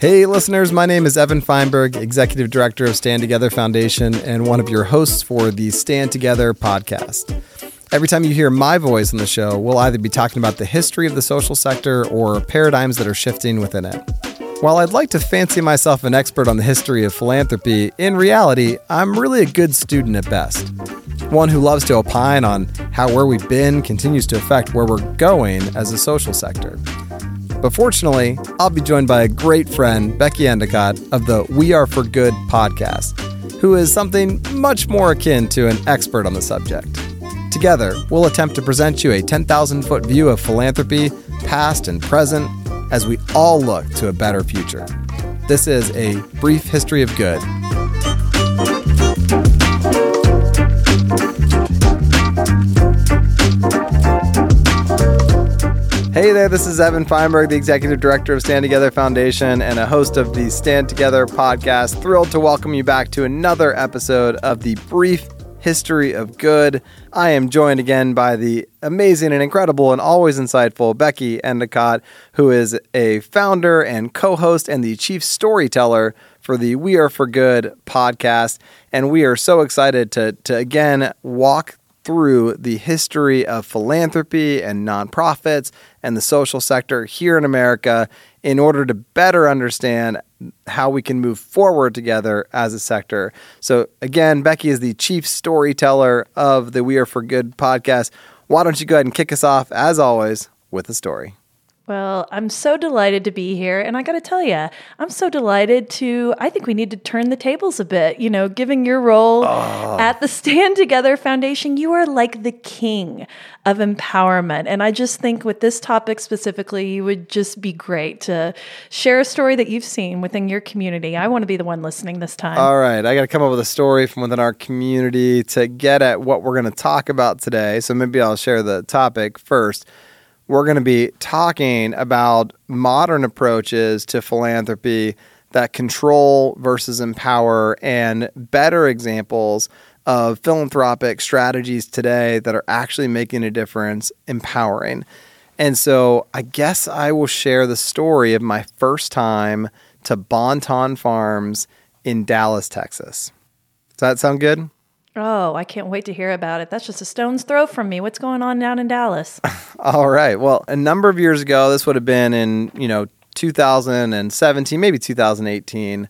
Hey, listeners, my name is Evan Feinberg, Executive Director of Stand Together Foundation and one of your hosts for the Stand Together podcast. Every time you hear my voice on the show, we'll either be talking about the history of the social sector or paradigms that are shifting within it. While I'd like to fancy myself an expert on the history of philanthropy, in reality, I'm really a good student at best. One who loves to opine on how where we've been continues to affect where we're going as a social sector. But fortunately, I'll be joined by a great friend, Becky Endicott, of the We Are for Good podcast, who is something much more akin to an expert on the subject. Together, we'll attempt to present you a 10,000 foot view of philanthropy, past and present, as we all look to a better future. This is a brief history of good Hey there, this is Evan Feinberg, the Executive Director of Stand Together Foundation and a host of the Stand Together podcast. Thrilled to welcome you back to another episode of the Brief History of Good. I am joined again by the amazing and incredible and always insightful Becky Endicott, who is a founder and co host and the chief storyteller for the We Are for Good podcast. And we are so excited to, to again walk through the history of philanthropy and nonprofits and the social sector here in America in order to better understand how we can move forward together as a sector. So, again, Becky is the chief storyteller of the We Are for Good podcast. Why don't you go ahead and kick us off, as always, with a story? Well, I'm so delighted to be here. And I got to tell you, I'm so delighted to, I think we need to turn the tables a bit. You know, giving your role oh. at the Stand Together Foundation, you are like the king of empowerment. And I just think with this topic specifically, you would just be great to share a story that you've seen within your community. I want to be the one listening this time. All right. I got to come up with a story from within our community to get at what we're going to talk about today. So maybe I'll share the topic first we're going to be talking about modern approaches to philanthropy that control versus empower and better examples of philanthropic strategies today that are actually making a difference, empowering. And so I guess I will share the story of my first time to Bon-Ton Farms in Dallas, Texas. Does that sound good? Oh, I can't wait to hear about it. That's just a stone's throw from me. What's going on down in Dallas? All right. Well, a number of years ago, this would have been in, you know, 2017, maybe 2018.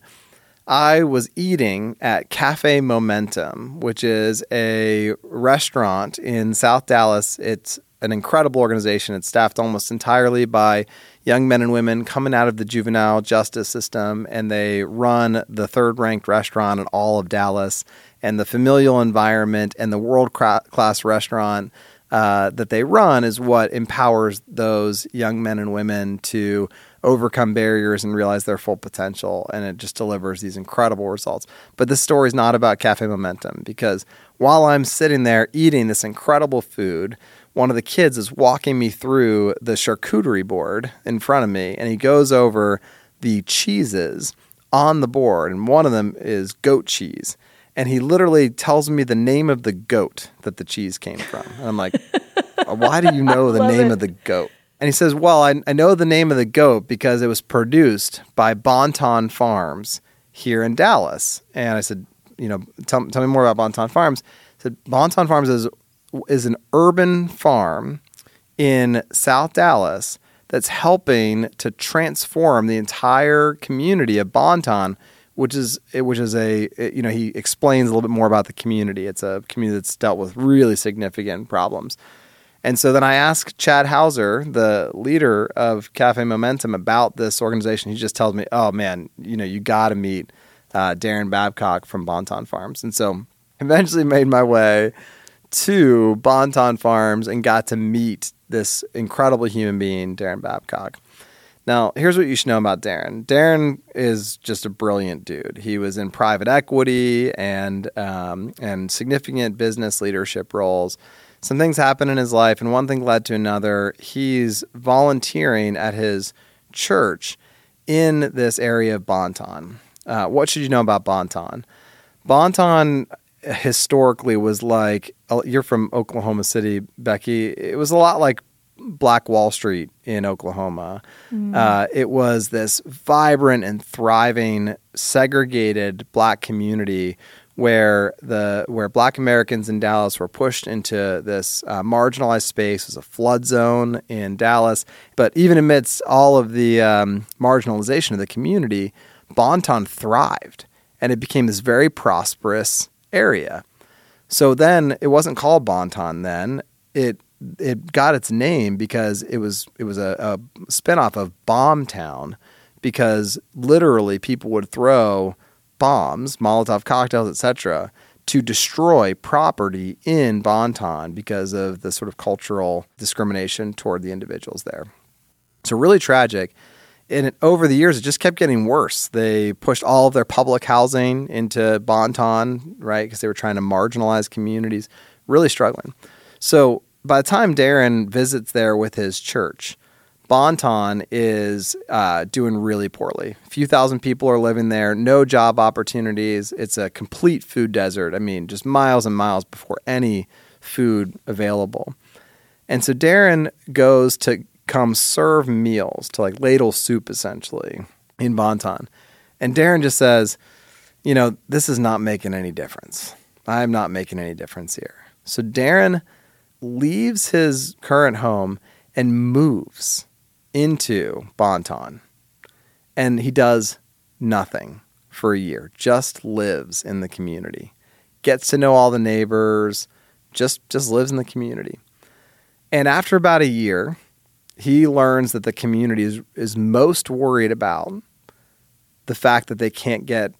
I was eating at Cafe Momentum, which is a restaurant in South Dallas. It's an incredible organization. It's staffed almost entirely by young men and women coming out of the juvenile justice system, and they run the third ranked restaurant in all of Dallas and the familial environment and the world class restaurant uh, that they run is what empowers those young men and women to overcome barriers and realize their full potential. And it just delivers these incredible results. But this story is not about Cafe Momentum because while I'm sitting there eating this incredible food, one of the kids is walking me through the charcuterie board in front of me and he goes over the cheeses on the board. And one of them is goat cheese and he literally tells me the name of the goat that the cheese came from. And I'm like, uh, why do you know the name it. of the goat? And he says, well, I, I know the name of the goat because it was produced by Bon-Ton Farms here in Dallas. And I said, you know, tell, tell me more about Bon-Ton Farms. He said, Bon-Ton Farms is, is an urban farm in South Dallas that's helping to transform the entire community of Bon-Ton – which is which is a you know he explains a little bit more about the community. It's a community that's dealt with really significant problems. And so then I asked Chad Houser, the leader of Cafe Momentum, about this organization. He just tells me, "Oh man, you know, you got to meet uh, Daron Babcock from Bon-Ton Farms." And so eventually made my way to Bon-Ton Farms and got to meet this incredible human being, Daron Babcock. Now, here's what you should know about Daron. Daron is just a brilliant dude. He was in private equity and um, and significant business leadership roles. Some things happened in his life, and one thing led to another. He's volunteering at his church in this area of Bon-Ton. Uh, what should you know about Bon-Ton? Bon-Ton historically was like you're from Oklahoma City, Becky. It was a lot like Black Wall Street in Oklahoma. Uh, it was this vibrant and thriving, segregated black community where the where Black Americans in Dallas were pushed into this uh, marginalized space. It was a flood zone in Dallas, but even amidst all of the um, marginalization of the community, Bonton thrived, and it became this very prosperous area. So then it wasn't called Bonton then. It it got its name because it was it was a, a spinoff of Bomb Town because literally people would throw bombs, Molotov cocktails, etc., to destroy property in Bonton because of the sort of cultural discrimination toward the individuals there. So really tragic. And it, over the years, it just kept getting worse. They pushed all of their public housing into Bonton, right? Because they were trying to marginalize communities, really struggling. So by the time Daron visits there with his church, Bonton is uh, doing really poorly. A few thousand people are living there, no job opportunities. It's a complete food desert. I mean, just miles and miles before any food available. And so Daron goes to come serve meals, to like ladle soup essentially in Bonton. And Daron just says, you know, this is not making any difference. I'm not making any difference here. So Daron leaves his current home and moves into Bonton. And he does nothing for a year, just lives in the community, gets to know all the neighbors, just just lives in the community. And after about a year, he learns that the community is, is most worried about the fact that they can't get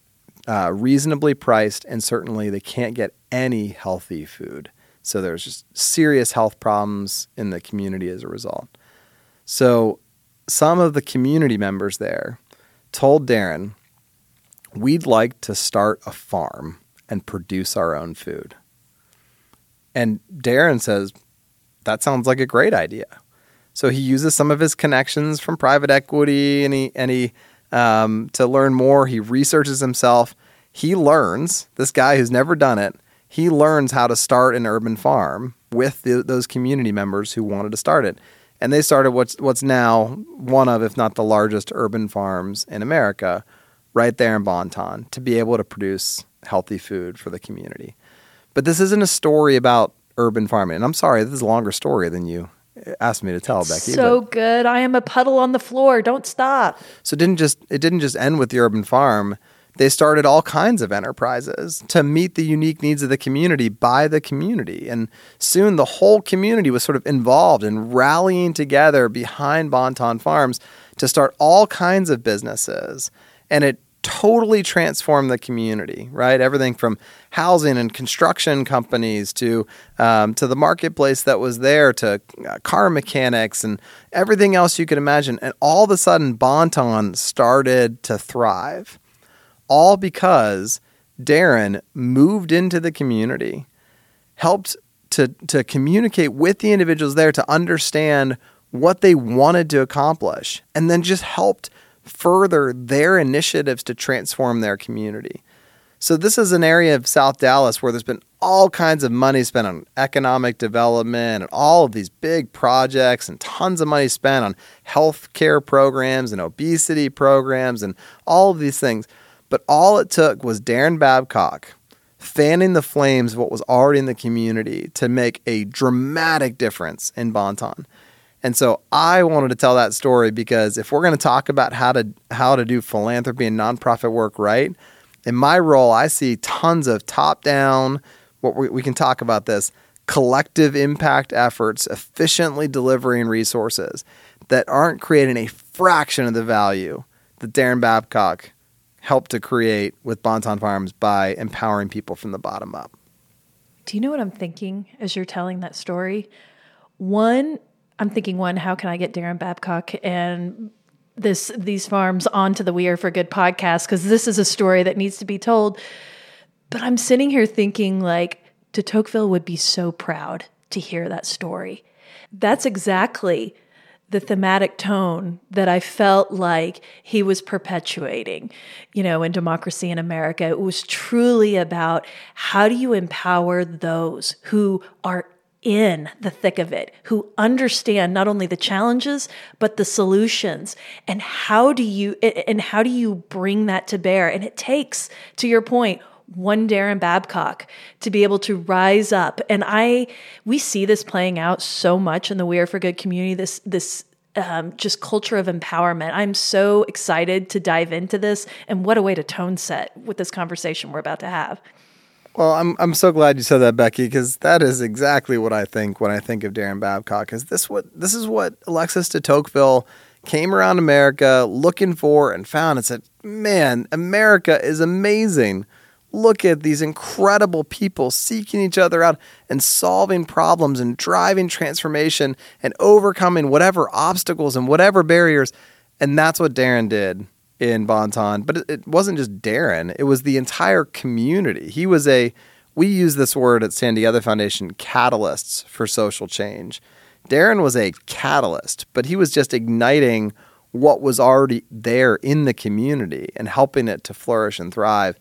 uh, reasonably priced and certainly they can't get any healthy food. So there's just serious health problems in the community as a result. So some of the community members there told Daron, we'd like to start a farm and produce our own food. And Daron says, that sounds like a great idea. So he uses some of his connections from private equity and he, and he um, to learn more, he researches himself. He learns, this guy who's never done it, he learns how to start an urban farm with the, those community members who wanted to start it. And they started what's what's now one of, if not the largest urban farms in America, right there in Bonton, to be able to produce healthy food for the community. But this isn't a story about urban farming. And I'm sorry, this is a longer story than you asked me to tell, Becky. So but- good. I am a puddle on the floor. Don't stop. so it didn't just it didn't just end with the urban farm. They started all kinds of enterprises to meet the unique needs of the community by the community. And soon the whole community was sort of involved in rallying together behind Bonton Farms to start all kinds of businesses. And it totally transformed the community, right? Everything from housing and construction companies to um, to the marketplace that was there to uh, car mechanics and everything else you could imagine. And all of a sudden, Bonton started to thrive, all because Daron moved into the community, helped to to communicate with the individuals there to understand what they wanted to accomplish, and then just helped further their initiatives to transform their community. So this is an area of South Dallas where there's been all kinds of money spent on economic development and all of these big projects and tons of money spent on health care programs and obesity programs and all of these things. But all it took was Daron Babcock fanning the flames of what was already in the community to make a dramatic difference in Bonton. And so I wanted to tell that story because if we're going to talk about how to how to do philanthropy and nonprofit work right, in my role I see tons of top down what we, we can talk about this collective impact efforts efficiently delivering resources that aren't creating a fraction of the value that Daron Babcock helped to create with Bonton Farms by empowering people from the bottom up. Do you know what I'm thinking as you're telling that story? One, I'm thinking one, how can I get Daron Babcock and this these farms onto the We Are for Good podcast? Because this is a story that needs to be told. But I'm sitting here thinking like de Tocqueville would be so proud to hear that story. That's exactly the thematic tone that I felt like he was perpetuating, you know, in Democracy in America. It was truly about how do you empower those who are in the thick of it, who understand not only the challenges but the solutions. And how do you and how do you bring that to bear? And it takes, to your point, one Daron Babcock to be able to rise up. And I we see this playing out so much in the We Are for Good community. This this um, just culture of empowerment. I'm so excited to dive into this, and what a way to tone set with this conversation we're about to have. Well, I'm I'm so glad you said that, Becky, because that is exactly what I think when I think of Daron Babcock. Is this what this is what Alexis de Tocqueville came around America looking for and found and said, "Man, America is amazing." look at these incredible people seeking each other out and solving problems and driving transformation and overcoming whatever obstacles and whatever barriers. And that's what Daron did in Bon-Ton. But it wasn't just Daron, it was the entire community. He was a, we use this word at Stand Together Foundation, catalysts for social change. Daron was a catalyst, but he was just igniting what was already there in the community and helping it to flourish and thrive.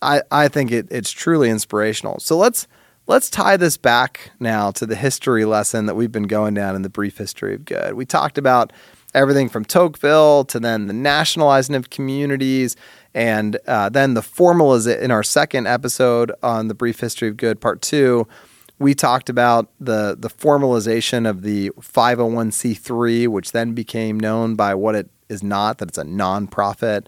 I, I think it, it's truly inspirational. So let's let's tie this back now to the history lesson that we've been going down in the brief history of good. We talked about everything from Tocqueville to then the nationalizing of communities, and uh, then the formalization. In our second episode on the brief history of good, part two, we talked about the the formalization of the 501c3, which then became known by what it is not that it's a nonprofit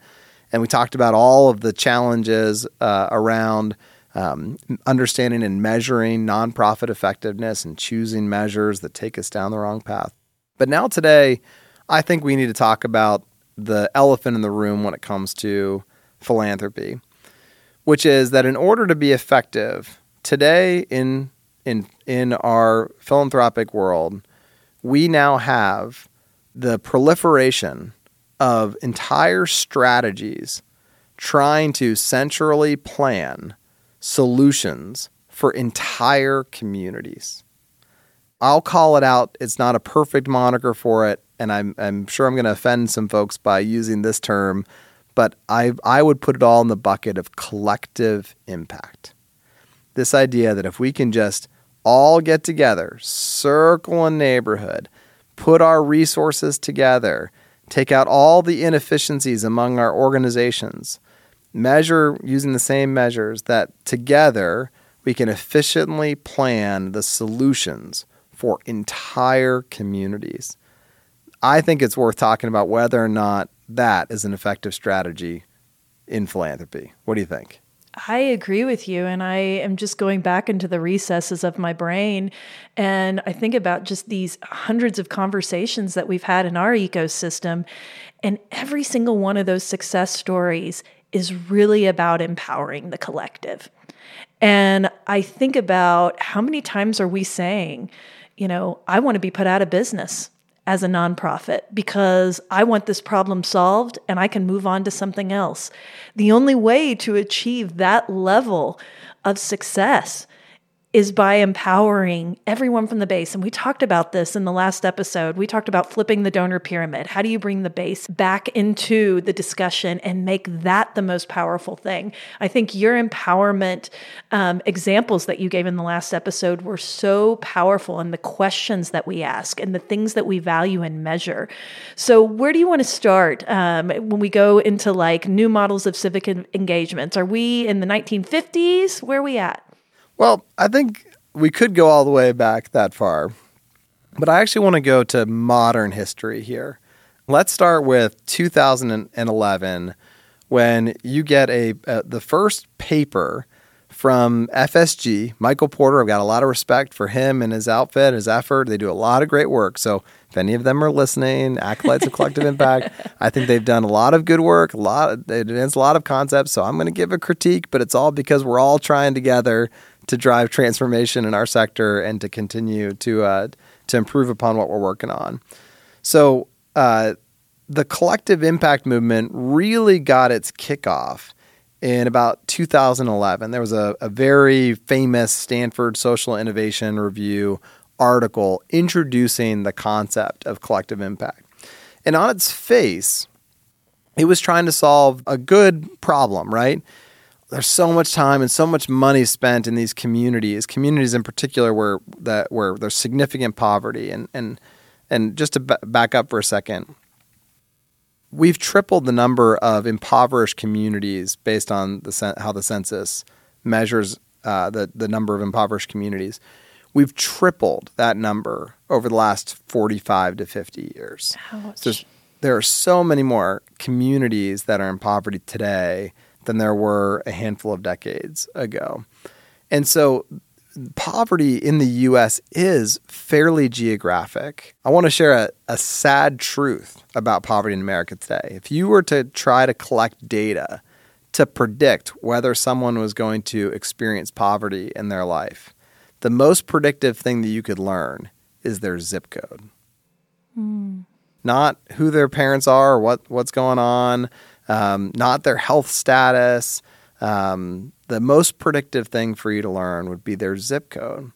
and we talked about all of the challenges uh, around um, understanding and measuring nonprofit effectiveness and choosing measures that take us down the wrong path. But now, today, I think we need to talk about the elephant in the room when it comes to philanthropy, which is that in order to be effective today in in in our philanthropic world, we now have the proliferation of entire strategies trying to centrally plan solutions for entire communities. I'll call it out. It's not a perfect moniker for it, and I'm, I'm sure I'm going to offend some folks by using this term, but I, I would put it all in the bucket of collective impact. This idea that if we can just all get together, circle a neighborhood, put our resources together, take out all the inefficiencies among our organizations, measure using the same measures that together we can efficiently plan the solutions for entire communities. I think it's worth talking about whether or not that is an effective strategy in philanthropy. What do you think? I agree with you. And I am just going back into the recesses of my brain. And I think about just these hundreds of conversations that we've had in our ecosystem. And every single one of those success stories is really about empowering the collective. And I think about how many times are we saying, you know, I want to be put out of business as a nonprofit because I want this problem solved and I can move on to something else. The only way to achieve that level of success is by empowering everyone from the base. And we talked about this in the last episode. We talked about flipping the donor pyramid. How do you bring the base back into the discussion and make that the most powerful thing? I think your empowerment um, examples that you gave in the last episode were so powerful, and the questions that we ask and the things that we value and measure. So, where do you want to start um, when we go into like new models of civic engagements? Are we in the 1950s? Where are we at? Well, I think we could go all the way back that far, but I actually want to go to modern history here. Let's start with 2011 when you get a uh, the first paper from FSG, Michael Porter. I've got a lot of respect for him and his outfit, his effort. They do a lot of great work. So if any of them are listening, acolytes of collective impact, I think they've done a lot of good work. A lot, they advance a lot of concepts. So I'm going to give a critique, but it's all because we're all trying together to drive transformation in our sector and to continue to uh, to improve upon what we're working on. So uh, the collective impact movement really got its kickoff in about 2011. There was a, a very famous Stanford Social Innovation Review article introducing the concept of collective impact. And on its face, it was trying to solve a good problem, right? There's so much time and so much money spent in these communities, communities in particular where that where there's significant poverty and and and just to b- back up for a second, we've tripled the number of impoverished communities based on the how the census measures uh, the the number of impoverished communities. We've tripled that number over the last 45 to 50 years. Ouch. So there are so many more communities that are in poverty today than there were a handful of decades ago. And so poverty in the US is fairly geographic. I want to share a, a sad truth about poverty in America today. If you were to try to collect data to predict whether someone was going to experience poverty in their life, the most predictive thing that you could learn is their zip code. Mm. Not who their parents are or what, what's going on, um, not their health status. Um, the most predictive thing for you to learn would be their zip code.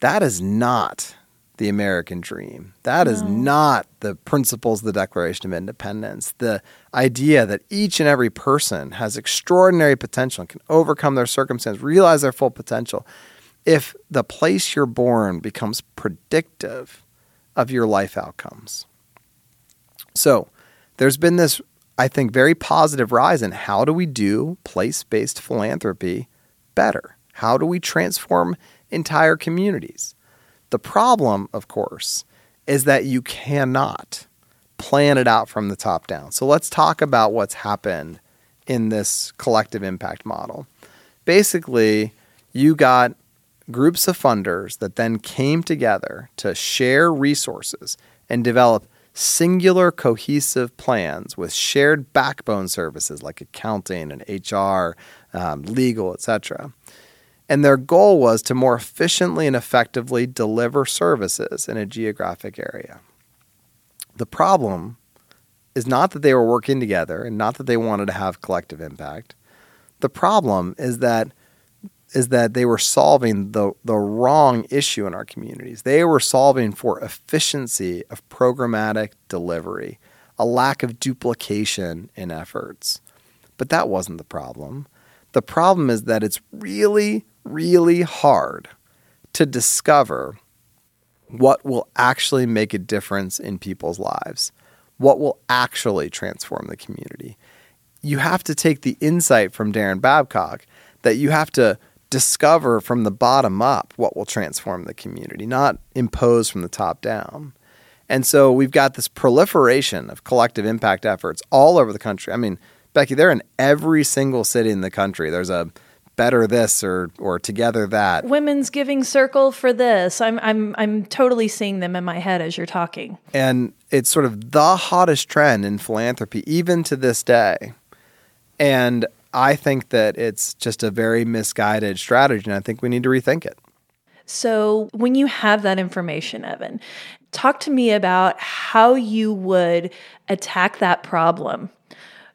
That is not the American dream. That no. is not the principles of the Declaration of Independence. The idea that each and every person has extraordinary potential and can overcome their circumstance, realize their full potential. If the place you're born becomes predictive of your life outcomes. So, there's been this I think, very positive rise in how do we do place based philanthropy better? How do we transform entire communities? The problem, of course, is that you cannot plan it out from the top down. So let's talk about what's happened in this collective impact model. Basically, you got groups of funders that then came together to share resources and develop singular cohesive plans with shared backbone services like accounting and HR, um, legal, etc. And their goal was to more efficiently and effectively deliver services in a geographic area. The problem is not that they were working together and not that they wanted to have collective impact. The problem is that is that they were solving the, the wrong issue in our communities. They were solving for efficiency of programmatic delivery, a lack of duplication in efforts. But that wasn't the problem. The problem is that it's really, really hard to discover what will actually make a difference in people's lives, what will actually transform the community. You have to take the insight from Daron Babcock that you have to discover from the bottom up what will transform the community, not impose from the top down. And so we've got this proliferation of collective impact efforts all over the country. I mean, Becky, they're in every single city in the country. There's a better this or or together that. Women's giving circle for this. I'm I'm I'm totally seeing them in my head as you're talking. And it's sort of the hottest trend in philanthropy even to this day. And I think that it's just a very misguided strategy, and I think we need to rethink it. So, when you have that information, Evan, talk to me about how you would attack that problem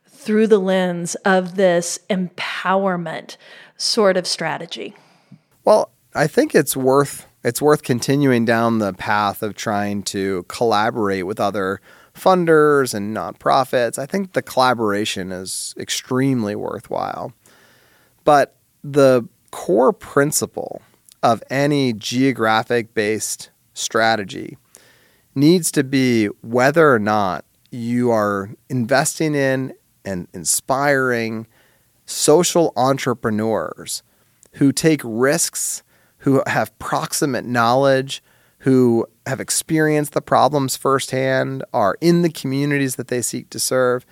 through the lens of this empowerment sort of strategy. Well, I think it's worth it's worth continuing down the path of trying to collaborate with other funders and nonprofits. I think the collaboration is extremely worthwhile. But the core principle of any geographic based strategy needs to be whether or not you are investing in and inspiring social entrepreneurs who take risks, who have proximate knowledge, who have experienced the problems firsthand, are in the communities that they seek to serve,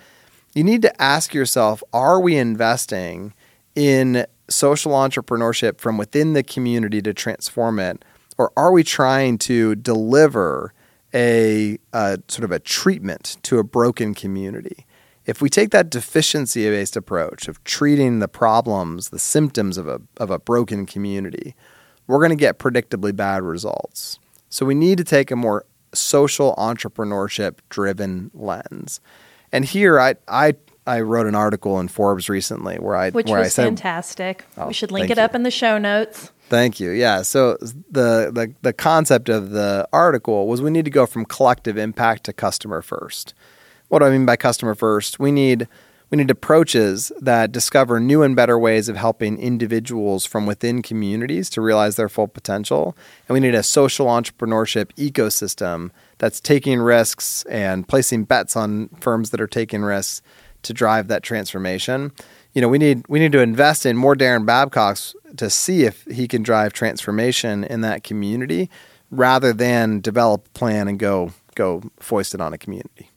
you need to ask yourself are we investing in social entrepreneurship from within the community to transform it? Or are we trying to deliver a, a sort of a treatment to a broken community? If we take that deficiency based approach of treating the problems, the symptoms of a, of a broken community, we're going to get predictably bad results. So we need to take a more social entrepreneurship driven lens. And here I I I wrote an article in Forbes recently where I which where was I said, fantastic. Oh, we should link it up you. in the show notes. Thank you. Yeah. So the, the the concept of the article was we need to go from collective impact to customer first. What do I mean by customer first? We need We need approaches that discover new and better ways of helping individuals from within communities to realize their full potential. And we need a social entrepreneurship ecosystem that's taking risks and placing bets on firms that are taking risks to drive that transformation. You know, we need we need to invest in more Daron Babcocks to see if he can drive transformation in that community rather than develop a plan and go go foist it on a community.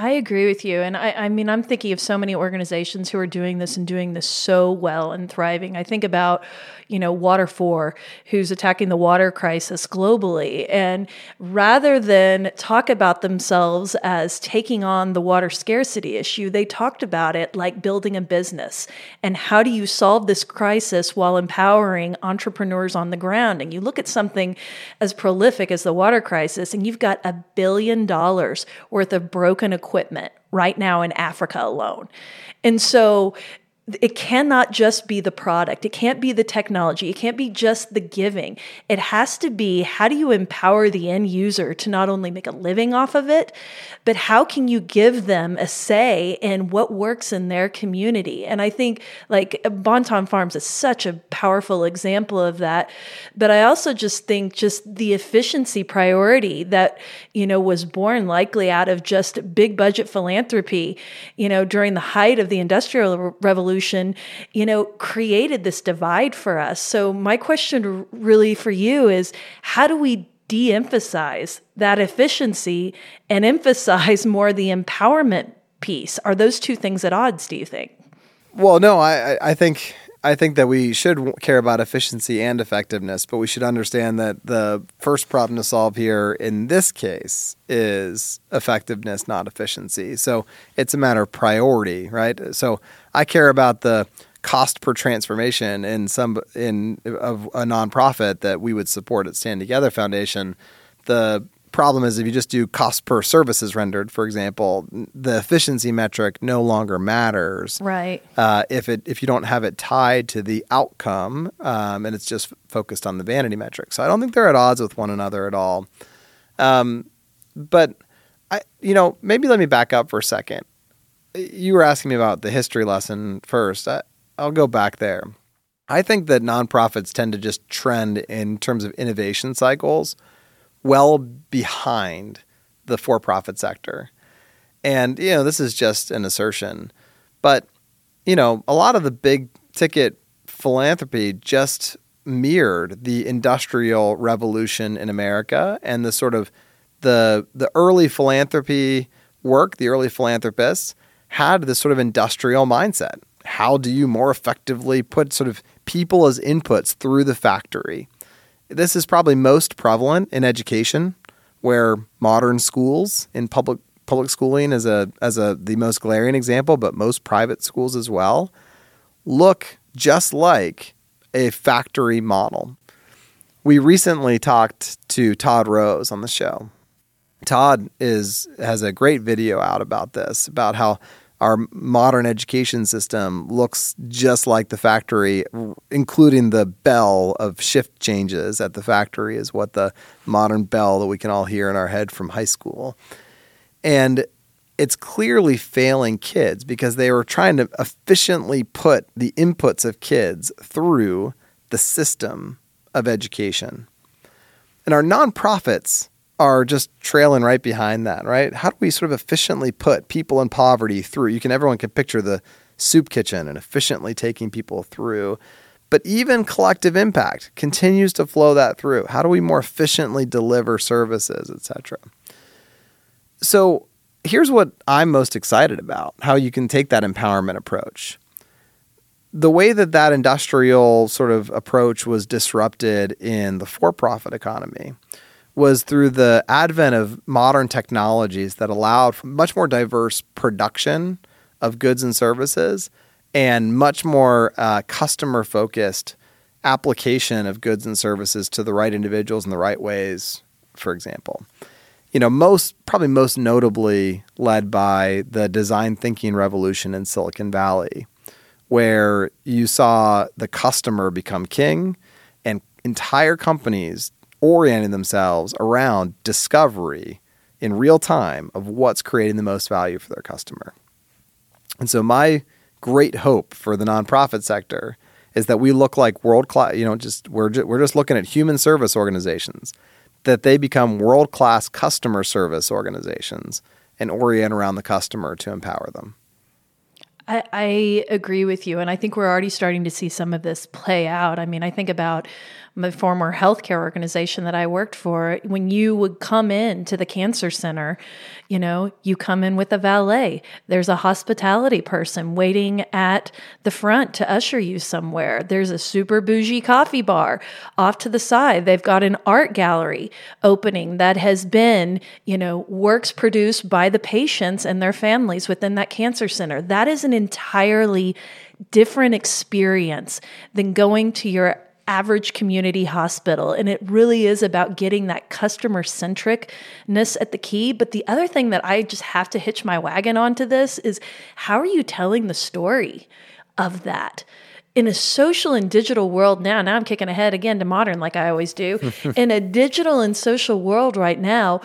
I agree with you. And I, I mean, I'm thinking of so many organizations who are doing this and doing this so well and thriving. I think about, you know, Water for, who's attacking the water crisis globally. And rather than talk about themselves as taking on the water scarcity issue, they talked about it like building a business. And how do you solve this crisis while empowering entrepreneurs on the ground? And you look at something as prolific as the water crisis, and you've got a billion dollars worth of broken equipment right now in Africa alone. And so it cannot just be the product. It can't be the technology. It can't be just the giving. It has to be how do you empower the end user to not only make a living off of it, but how can you give them a say in what works in their community? And I think like Bonton Farms is such a powerful example of that. But I also just think just the efficiency priority that, you know, was born likely out of just big budget philanthropy, you know, during the height of the industrial revolution you know, created this divide for us. So my question really for you is how do we de-emphasize that efficiency and emphasize more the empowerment piece? Are those two things at odds, do you think? Well, no, I, I think I think that we should care about efficiency and effectiveness, but we should understand that the first problem to solve here in this case is effectiveness, not efficiency. So it's a matter of priority, right? So I care about the cost per transformation in some in of a nonprofit that we would support at Stand Together Foundation. The problem is if you just do cost per services rendered, for example, the efficiency metric no longer matters. Right. Uh, if it if you don't have it tied to the outcome um, and it's just focused on the vanity metric. So I don't think they're at odds with one another at all. Um, but I, you know, maybe let me back up for a second. You were asking me about the history lesson first. I, I'll go back there. I think that nonprofits tend to just trend in terms of innovation cycles well behind the for profit sector. And, you know, this is just an assertion, but, you know, a lot of the big ticket philanthropy just mirrored the industrial revolution in America and the sort of the the early philanthropy work, the early philanthropists had this sort of industrial mindset. How do you more effectively put sort of people as inputs through the factory? This is probably most prevalent in education, where modern schools in public public schooling is a as a the most glaring example, but most private schools as well look just like a factory model. We recently talked to Todd Rose on the show. Todd is has a great video out about this, about how our modern education system looks just like the factory, including the bell of shift changes at the factory, is what the modern bell that we can all hear in our head from high school. And it's clearly failing kids because they were trying to efficiently put the inputs of kids through the system of education. And our nonprofits are just trailing right behind that, right? How do we sort of efficiently put people in poverty through? You can everyone can picture the soup kitchen and efficiently taking people through. But even collective impact continues to flow that through. How do we more efficiently deliver services, etc.? So here's what I'm most excited about: how you can take that empowerment approach. The way that that industrial sort of approach was disrupted in the for-profit economy was through the advent of modern technologies that allowed much more diverse production of goods and services and much more uh, customer focused application of goods and services to the right individuals in the right ways, for example. You know, most probably most notably led by the design thinking revolution in Silicon Valley, where you saw the customer become king and entire companies orienting themselves around discovery in real time of what's creating the most value for their customer. And so my great hope for the nonprofit sector is that we look like world class, you know, just we're just, we're just looking at human service organizations that they become world class customer service organizations and orient around the customer to empower them. I, I, agree with you. And I think we're already starting to see some of this play out. I mean, I think about my former healthcare organization that I worked for, when you would come in to the cancer center, you know, you come in with a valet. There's a hospitality person waiting at the front to usher you somewhere. There's a super bougie coffee bar off to the side. They've got an art gallery opening that has been, you know, works produced by the patients and their families within that cancer center. That is an entirely different experience than going to your average community hospital. And it really is about getting that customer centricness at the key. But the other thing that I just have to hitch my wagon onto this is how are you telling the story of that? in a social and digital world now, now I'm kicking ahead again to modern like I always do. in a digital and social world right now,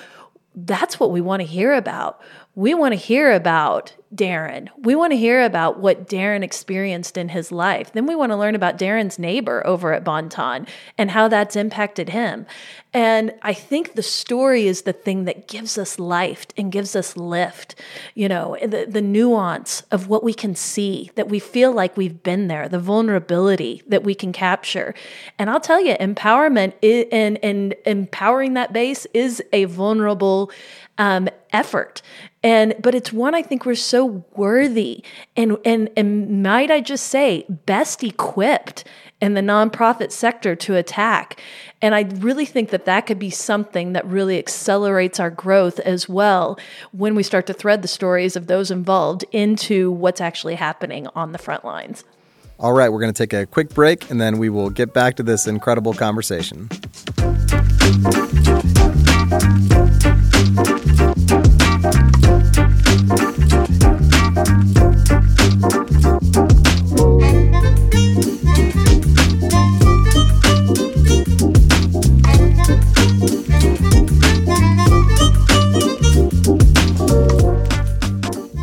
that's what we want to hear about we want to hear about Daron. We want to hear about what Daron experienced in his life. Then we want to learn about Daron's neighbor over at Bon-Ton and how that's impacted him. And I think the story is the thing that gives us life and gives us lift. You know, the, the nuance of what we can see, that we feel like we've been there, the vulnerability that we can capture. And I'll tell you, empowerment and, and empowering that base is a vulnerable um, effort and but it's one I think we're so worthy and and and might I just say best equipped in the nonprofit sector to attack. And I really think that that could be something that really accelerates our growth as well when we start to thread the stories of those involved into what's actually happening on the front lines. All right, we're going to take a quick break and then we will get back to this incredible conversation.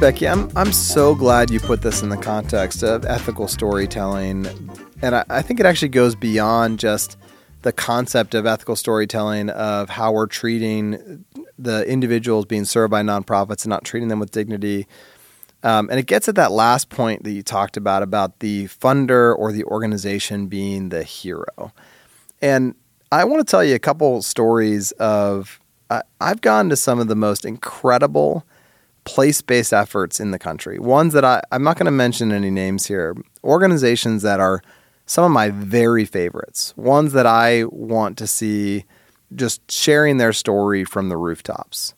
Becky, I'm I'm so glad you put this in the context of ethical storytelling, and I, I think it actually goes beyond just the concept of ethical storytelling of how we're treating the individuals being served by nonprofits and not treating them with dignity. Um, and it gets at that last point that you talked about about the funder or the organization being the hero. And I want to tell you a couple stories of I've gone to some of the most incredible place based efforts in the country. Ones that I, I'm not going to mention any names here, organizations that are some of my very favorites, ones that I want to see just sharing their story from the rooftops.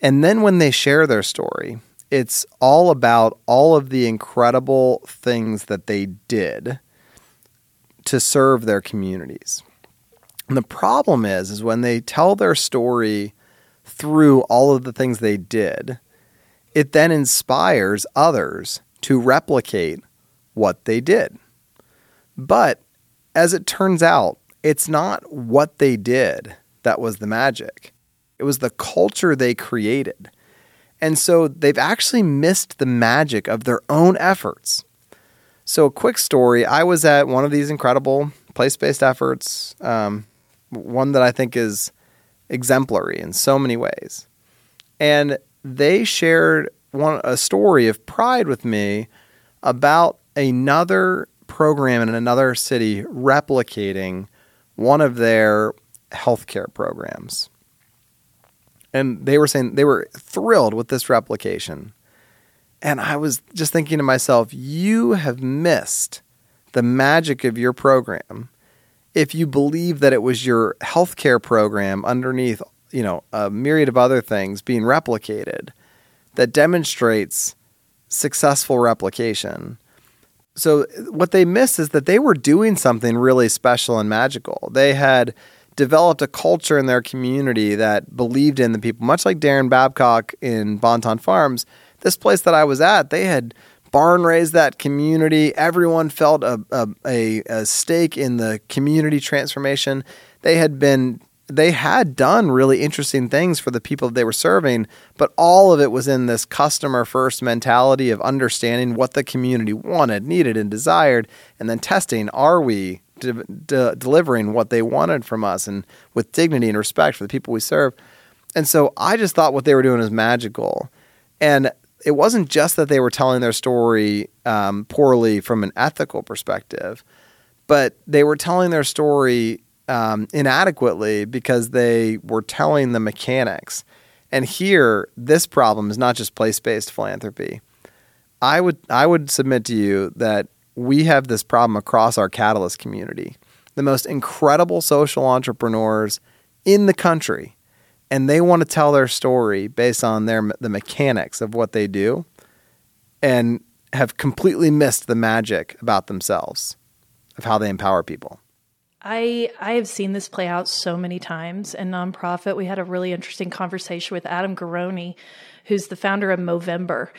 And then when they share their story, it's all about all of the incredible things that they did to serve their communities. And the problem is is when they tell their story through all of the things they did, it then inspires others to replicate what they did. But as it turns out, it's not what they did that was the magic. It was the culture they created. And so they've actually missed the magic of their own efforts. So, a quick story I was at one of these incredible place based efforts, um, one that I think is exemplary in so many ways. And they shared one a story of pride with me about another program in another city replicating one of their healthcare programs. And they were saying they were thrilled with this replication. And I was just thinking to myself, you have missed the magic of your program if you believe that it was your healthcare program underneath, you know, a myriad of other things being replicated that demonstrates successful replication. So, what they missed is that they were doing something really special and magical. They had developed a culture in their community that believed in the people, much like Daron Babcock in Bon-Ton Farms. This place that I was at, they had barn raised that community. Everyone felt a, a, a, a stake in the community transformation. They had been they had done really interesting things for the people they were serving, but all of it was in this customer first mentality of understanding what the community wanted, needed, and desired, and then testing are we de- de- delivering what they wanted from us and with dignity and respect for the people we serve. And so I just thought what they were doing was magical. And it wasn't just that they were telling their story um, poorly from an ethical perspective, but they were telling their story um, inadequately because they were telling the mechanics. And here, this problem is not just place based philanthropy. I would I would submit to you that we have this problem across our catalyst community. The most incredible social entrepreneurs in the country, and they want to tell their story based on their the mechanics of what they do, and have completely missed the magic about themselves of how they empower people. I I have seen this play out so many times in nonprofit. We had a really interesting conversation with Adam Garone, who's the founder of Movember.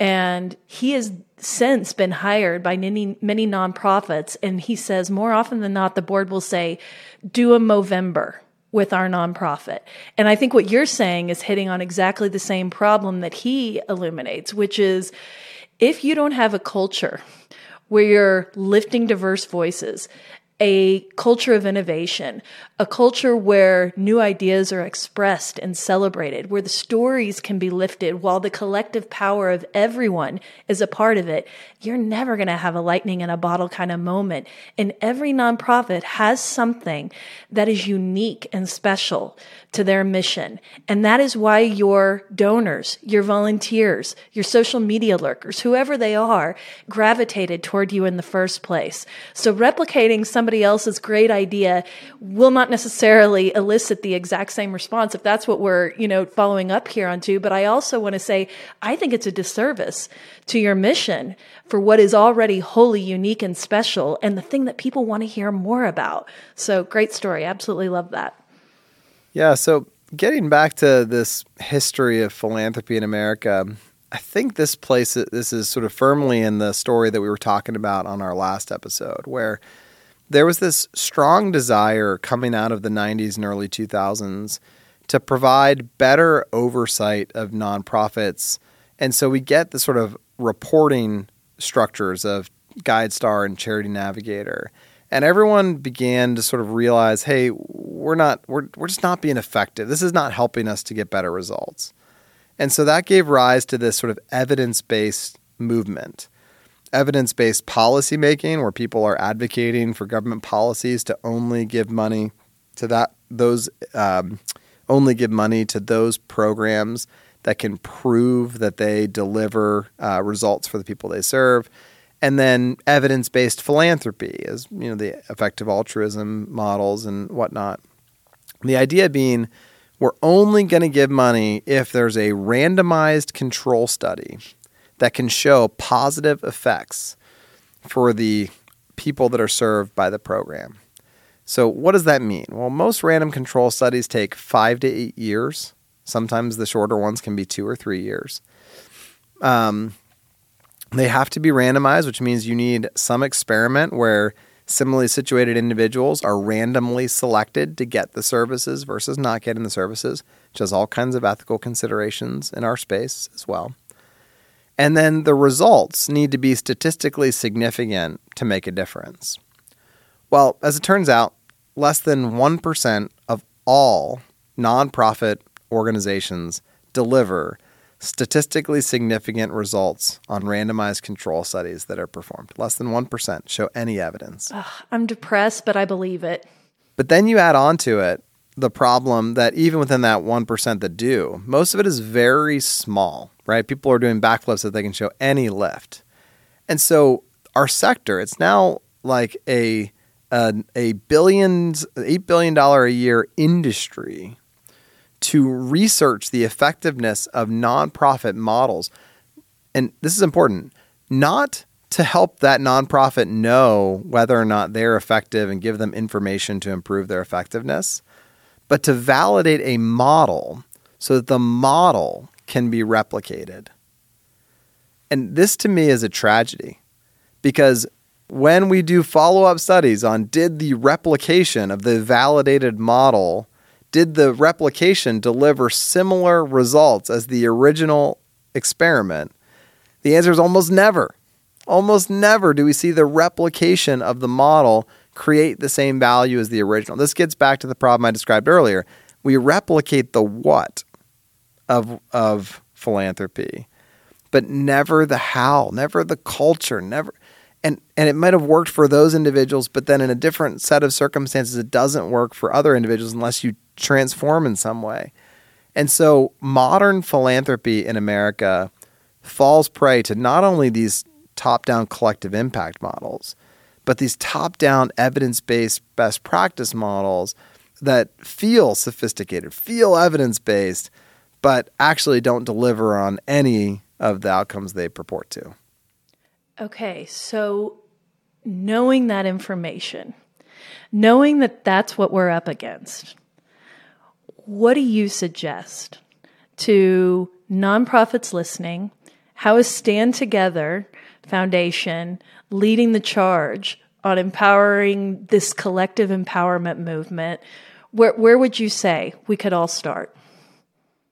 And he has since been hired by many, many nonprofits. And he says more often than not, the board will say, do a Movember with our nonprofit. And I think what you're saying is hitting on exactly the same problem that he illuminates, which is if you don't have a culture where you're lifting diverse voices a culture of innovation, a culture where new ideas are expressed and celebrated, where the stories can be lifted while the collective power of everyone is a part of it, you're never going to have a lightning in a bottle kind of moment. And every nonprofit has something that is unique and special to their mission. And that is why your donors, your volunteers, your social media lurkers, whoever they are, gravitated toward you in the first place. So replicating somebody else's great idea will not necessarily elicit the exact same response if that's what we're, you know, following up here onto. But I also want to say, I think it's a disservice to your mission for what is already wholly unique and special and the thing that people want to hear more about. So great story. Absolutely love that. Yeah. So getting back to this history of philanthropy in America, I think this place this is sort of firmly in the story that we were talking about on our last episode, where there was this strong desire coming out of the 90s and early 2000s to provide better oversight of nonprofits. And so we get the sort of reporting structures of GuideStar and Charity Navigator. And everyone began to sort of realize, hey, we're not we're we're just not being effective. This is not helping us to get better results. And so that gave rise to this sort of evidence-based movement. Evidence-based policy making where people are advocating for government policies to only give money to that those um, only give money to those programs that can prove that they deliver uh, results for the people they serve and then evidence-based philanthropy as you know the effective altruism models and whatnot the idea being we're only going to give money if there's a randomized control study that can show positive effects for the people that are served by the program. So what does that mean? Well most random control studies take five to eight years. Sometimes the shorter ones can be two or three years. Um, they have to be randomized, which means you need some experiment where similarly situated individuals are randomly selected to get the services versus not getting the services, which has all kinds of ethical considerations in our space as well. And then the results need to be statistically significant to make a difference. Well, as it turns out, less than 1% of all nonprofit organizations deliver statistically significant results on randomized control studies that are performed. Less than 1% show any evidence. Ugh, I'm depressed, but I believe it. But then you add on to it the problem that even within that 1% that do, most of it is very small, right? People are doing backflips that they can show any lift. And so our sector, it's now like a a, a billions, $8 billion a year industry to research the effectiveness of nonprofit models. And this is important, not to help that nonprofit know whether or not they're effective and give them information to improve their effectiveness, but to validate a model so that the model can be replicated. And this to me is a tragedy because when we do follow up studies on did the replication of the validated model did the replication deliver similar results as the original experiment? The answer is almost never. Almost never do we see the replication of the model create the same value as the original. This gets back to the problem I described earlier. We replicate the what of, of philanthropy, but never the how, never the culture, never. And, and it might have worked for those individuals, but then in a different set of circumstances, it doesn't work for other individuals unless you transform in some way. And so modern philanthropy in America falls prey to not only these top down collective impact models, but these top down evidence based best practice models that feel sophisticated, feel evidence based, but actually don't deliver on any of the outcomes they purport to. Okay, so knowing that information, knowing that that's what we're up against, what do you suggest to nonprofits listening? How is Stand Together Foundation leading the charge on empowering this collective empowerment movement? Where, where would you say we could all start?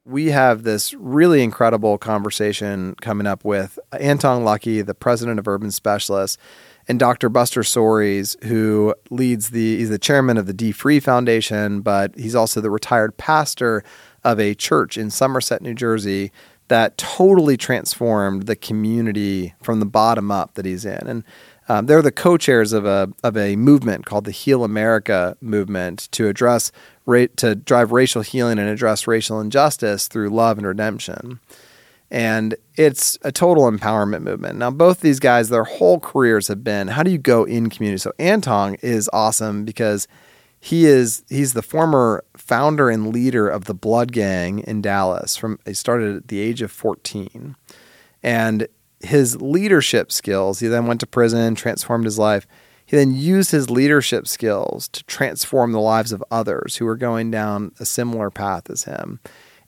We have this really incredible conversation coming up with Antong Lucky, the president of Urban Specialists, and Dr. Buster Soaries, who leads the he's the chairman of the D Free Foundation, but he's also the retired pastor of a church in Somerset, New Jersey, that totally transformed the community from the bottom up that he's in. And um, they're the co-chairs of a of a movement called the Heal America movement to address ra- to drive racial healing and address racial injustice through love and redemption. And it's a total empowerment movement. Now, both these guys, their whole careers have been how do you go in community? So Antong is awesome because he is he's the former founder and leader of the Blood Gang in Dallas. From he started at the age of 14. And his leadership skills, he then went to prison, transformed his life. He then used his leadership skills to transform the lives of others who were going down a similar path as him.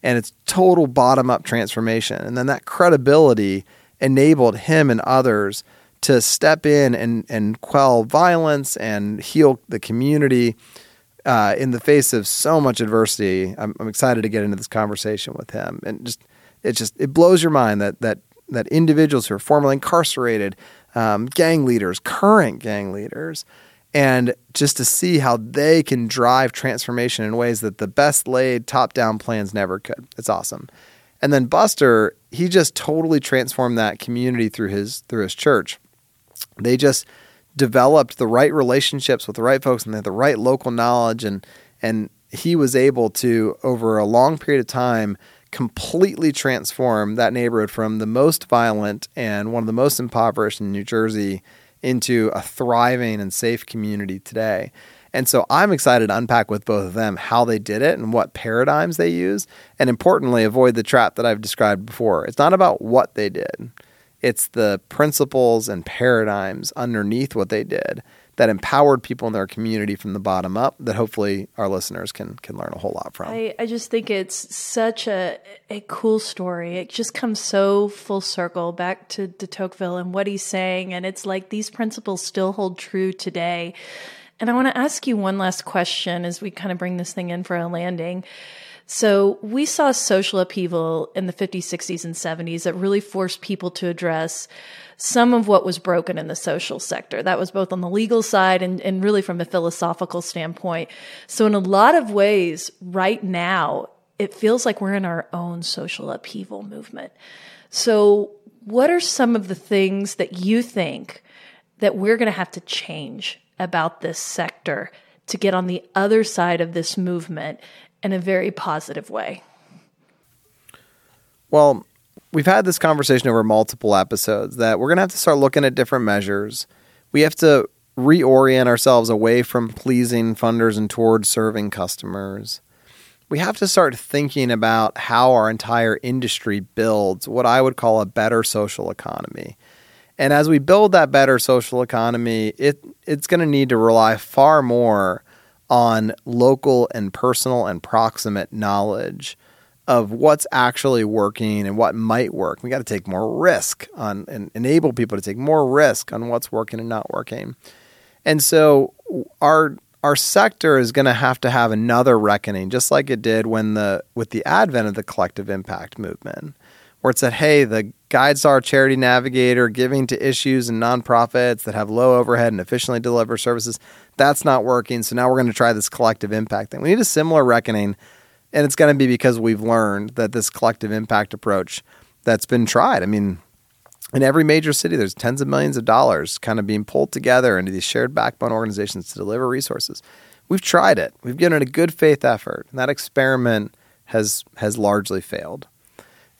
And it's total bottom up transformation. And then that credibility enabled him and others to step in and, and quell violence and heal the community uh, in the face of so much adversity. I'm, I'm excited to get into this conversation with him. And just, it just, it blows your mind that, that, that individuals who are formerly incarcerated, um, gang leaders, current gang leaders, and just to see how they can drive transformation in ways that the best laid top down plans never could. It's awesome. And then Buster, he just totally transformed that community through his through his church. They just developed the right relationships with the right folks and they had the right local knowledge and and he was able to over a long period of time completely transform that neighborhood from the most violent and one of the most impoverished in New Jersey into a thriving and safe community today. And so I'm excited to unpack with both of them how they did it and what paradigms they use, and importantly, avoid the trap that I've described before. It's not about what they did, it's the principles and paradigms underneath what they did that empowered people in their community from the bottom up that hopefully our listeners can can learn a whole lot from. I, I just think it's such a a cool story. It just comes so full circle back to de Tocqueville and what he's saying. And it's like these principles still hold true today. And I want to ask you one last question as we kind of bring this thing in for a landing. So we saw social upheaval in the 50s, 60s, and 70s that really forced people to address some of what was broken in the social sector. That was both on the legal side and, and really from a philosophical standpoint. So in a lot of ways, right now, it feels like we're in our own social upheaval movement. So what are some of the things that you think that we're going to have to change about this sector to get on the other side of this movement in a very positive way? Well, we've had this conversation over multiple episodes that we're going to have to start looking at different measures. We have to reorient ourselves away from pleasing funders and towards serving customers. We have to start thinking about how our entire industry builds what I would call a better social economy. And as we build that better social economy, it it's going to need to rely far more on local and personal and proximate knowledge of what's actually working and what might work. We got to take more risk on and enable people to take more risk on what's working and not working. And so our our sector is going to have to have another reckoning, just like it did when the with the advent of the collective impact movement, where it said, "Hey, the GuideStar Charity Navigator giving to issues and nonprofits that have low overhead and efficiently deliver services, that's not working. So now we're going to try this collective impact thing. We need a similar reckoning, and it's going to be because we've learned that this collective impact approach that's been tried. I mean, in every major city, there's tens of millions of dollars kind of being pulled together into these shared backbone organizations to deliver resources. We've tried it. We've given it a good faith effort, and that experiment has has largely failed.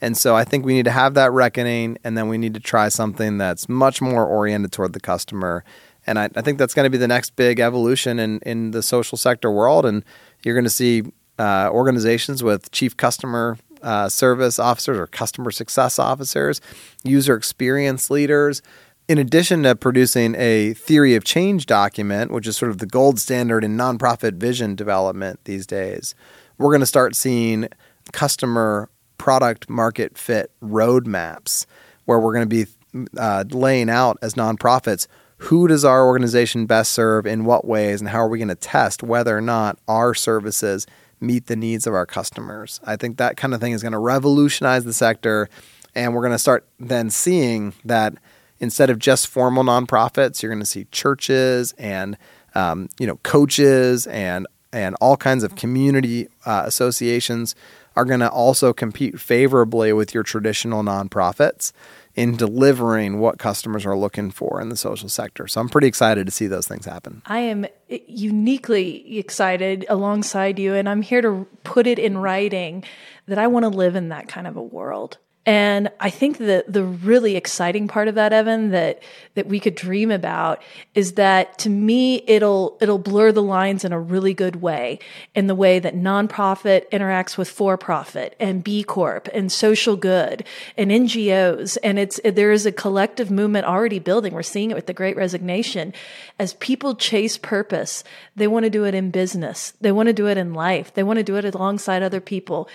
And so I think we need to have that reckoning, and then we need to try something that's much more oriented toward the customer. And I, I think that's going to be the next big evolution in, in the social sector world. And you're going to see uh, organizations with chief customer uh, service officers or customer success officers, user experience leaders. In addition to producing a theory of change document, which is sort of the gold standard in nonprofit vision development these days, we're going to start seeing customer product market fit roadmaps where we're going to be uh, laying out as nonprofits who does our organization best serve in what ways and how are we going to test whether or not our services meet the needs of our customers i think that kind of thing is going to revolutionize the sector and we're going to start then seeing that instead of just formal nonprofits you're going to see churches and um, you know coaches and and all kinds of community uh, associations are going to also compete favorably with your traditional nonprofits in delivering what customers are looking for in the social sector. So I'm pretty excited to see those things happen. I am uniquely excited alongside you, and I'm here to put it in writing that I want to live in that kind of a world. And I think that the really exciting part of that, Evan, that that we could dream about is that to me it'll it'll blur the lines in a really good way, in the way that nonprofit interacts with for-profit and B Corp and social good and NGOs. And it's there is a collective movement already building. We're seeing it with the great resignation. As people chase purpose, they want to do it in business. They want to do it in life. They want to do it alongside other people.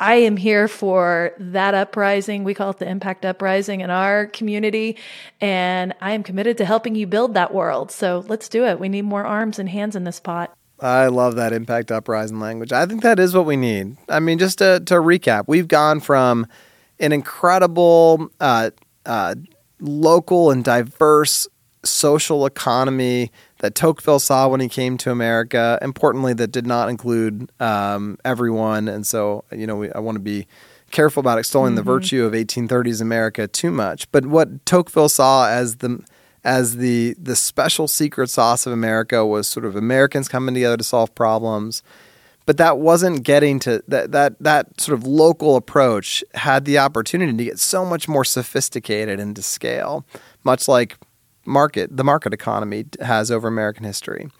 I am here for that uprising. We call it the impact uprising in our community. And I am committed to helping you build that world. So let's do it. We need more arms and hands in this pot. I love that impact uprising language. I think that is what we need. I mean, just to, to recap, we've gone from an incredible, uh, uh, local and diverse social economy that Tocqueville saw when he came to America. Importantly, that did not include um, everyone, and so you know we, I want to be careful about extolling mm-hmm. the virtue of 1830s America too much. But what Tocqueville saw as the as the the special secret sauce of America was sort of Americans coming together to solve problems. But that wasn't getting to that that that sort of local approach had the opportunity to get so much more sophisticated and to scale, much like market the market economy has over American history.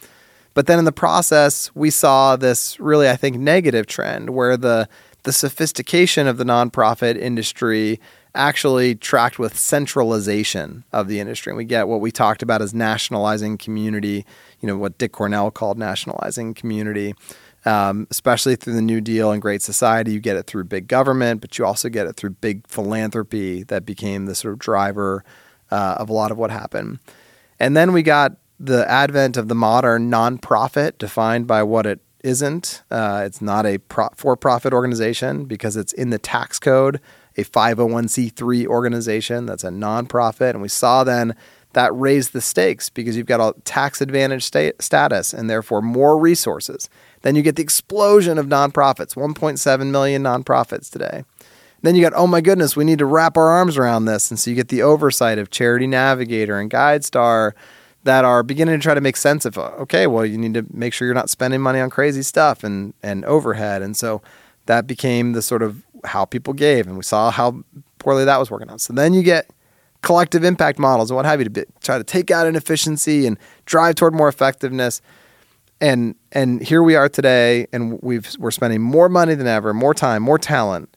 But then in the process, we saw this really, I think, negative trend where the the sophistication of the nonprofit industry actually tracked with centralization of the industry. And we get what we talked about as nationalizing community, you know, what Dick Cornuelle called nationalizing community. Um, especially through the New Deal and Great Society, you get it through big government, but you also get it through big philanthropy that became the sort of driver uh, of a lot of what happened. And then we got the advent of the modern nonprofit, defined by what it isn't. Uh, it's not a pro- for profit organization because it's in the tax code, a 501c3 organization that's a nonprofit. And we saw then that raised the stakes because you've got a tax advantage status and therefore more resources. Then you get the explosion of nonprofits 1.7 million nonprofits today. Then you got, oh my goodness, we need to wrap our arms around this. And so you get the oversight of Charity Navigator and GuideStar that are beginning to try to make sense of, okay, well, you need to make sure you're not spending money on crazy stuff and, and overhead. And so that became the sort of how people gave. And we saw how poorly that was working out. So then you get collective impact models and what have you to be, try to take out inefficiency and drive toward more effectiveness. And and here we are today, and we've we're spending more money than ever, more time, more talent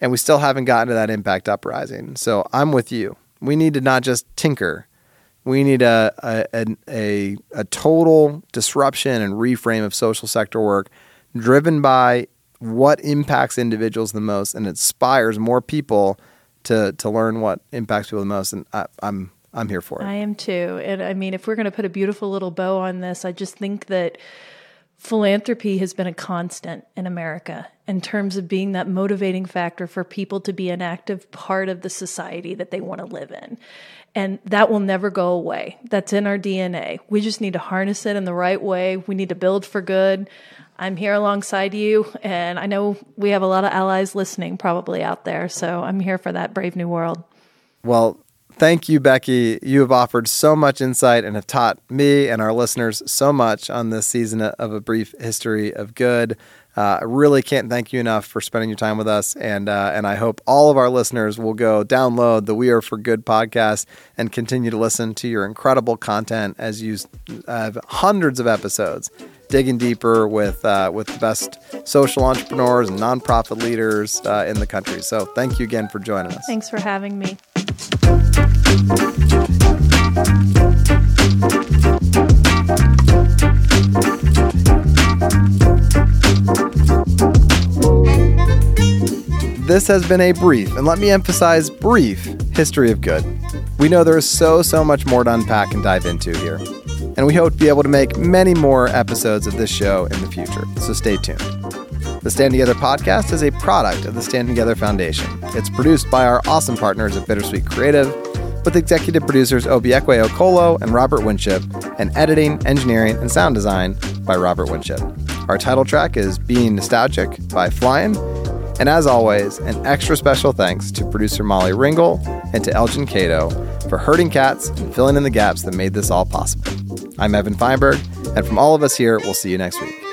and we still haven't gotten to that impact uprising. So I'm with you. We need to not just tinker. We need a a, a, a total disruption and reframe of social sector work driven by what impacts individuals the most and inspires more people to to learn what impacts people the most. And I, I'm I'm here for it. I am too. And I mean, if we're going to put a beautiful little bow on this, I just think that philanthropy has been a constant in America in terms of being that motivating factor for people to be an active part of the society that they want to live in. And that will never go away. That's in our DNA. We just need to harness it in the right way. We need to build for good. I'm here alongside you, and I know we have a lot of allies listening probably out there. So I'm here for that brave new world. Well, thank you, Becky. You have offered so much insight and have taught me and our listeners so much on this season of A Brief History of Good. Uh, I really can't thank you enough for spending your time with us, and uh, and I hope all of our listeners will go download the We Are for Good podcast and continue to listen to your incredible content as you have hundreds of episodes digging deeper with uh, with the best social entrepreneurs and nonprofit leaders uh, in the country. So thank you again for joining us. Thanks for having me. This has been a brief, and let me emphasize brief, history of good. We know there is so, so much more to unpack and dive into here. And we hope to be able to make many more episodes of this show in the future, so stay tuned. The Stand Together podcast is a product of the Stand Together Foundation. It's produced by our awesome partners at Bittersweet Creative, with executive producers Obiekwe Okolo and Robert Winship, and editing, engineering, and sound design by Robert Winship. Our title track is Being Nostalgic by Flyin', and as always, an extra special thanks to producer Molly Ringel and to Elgin Cato for herding cats and filling in the gaps that made this all possible. I'm Evan Feinberg, and from all of us here, we'll see you next week.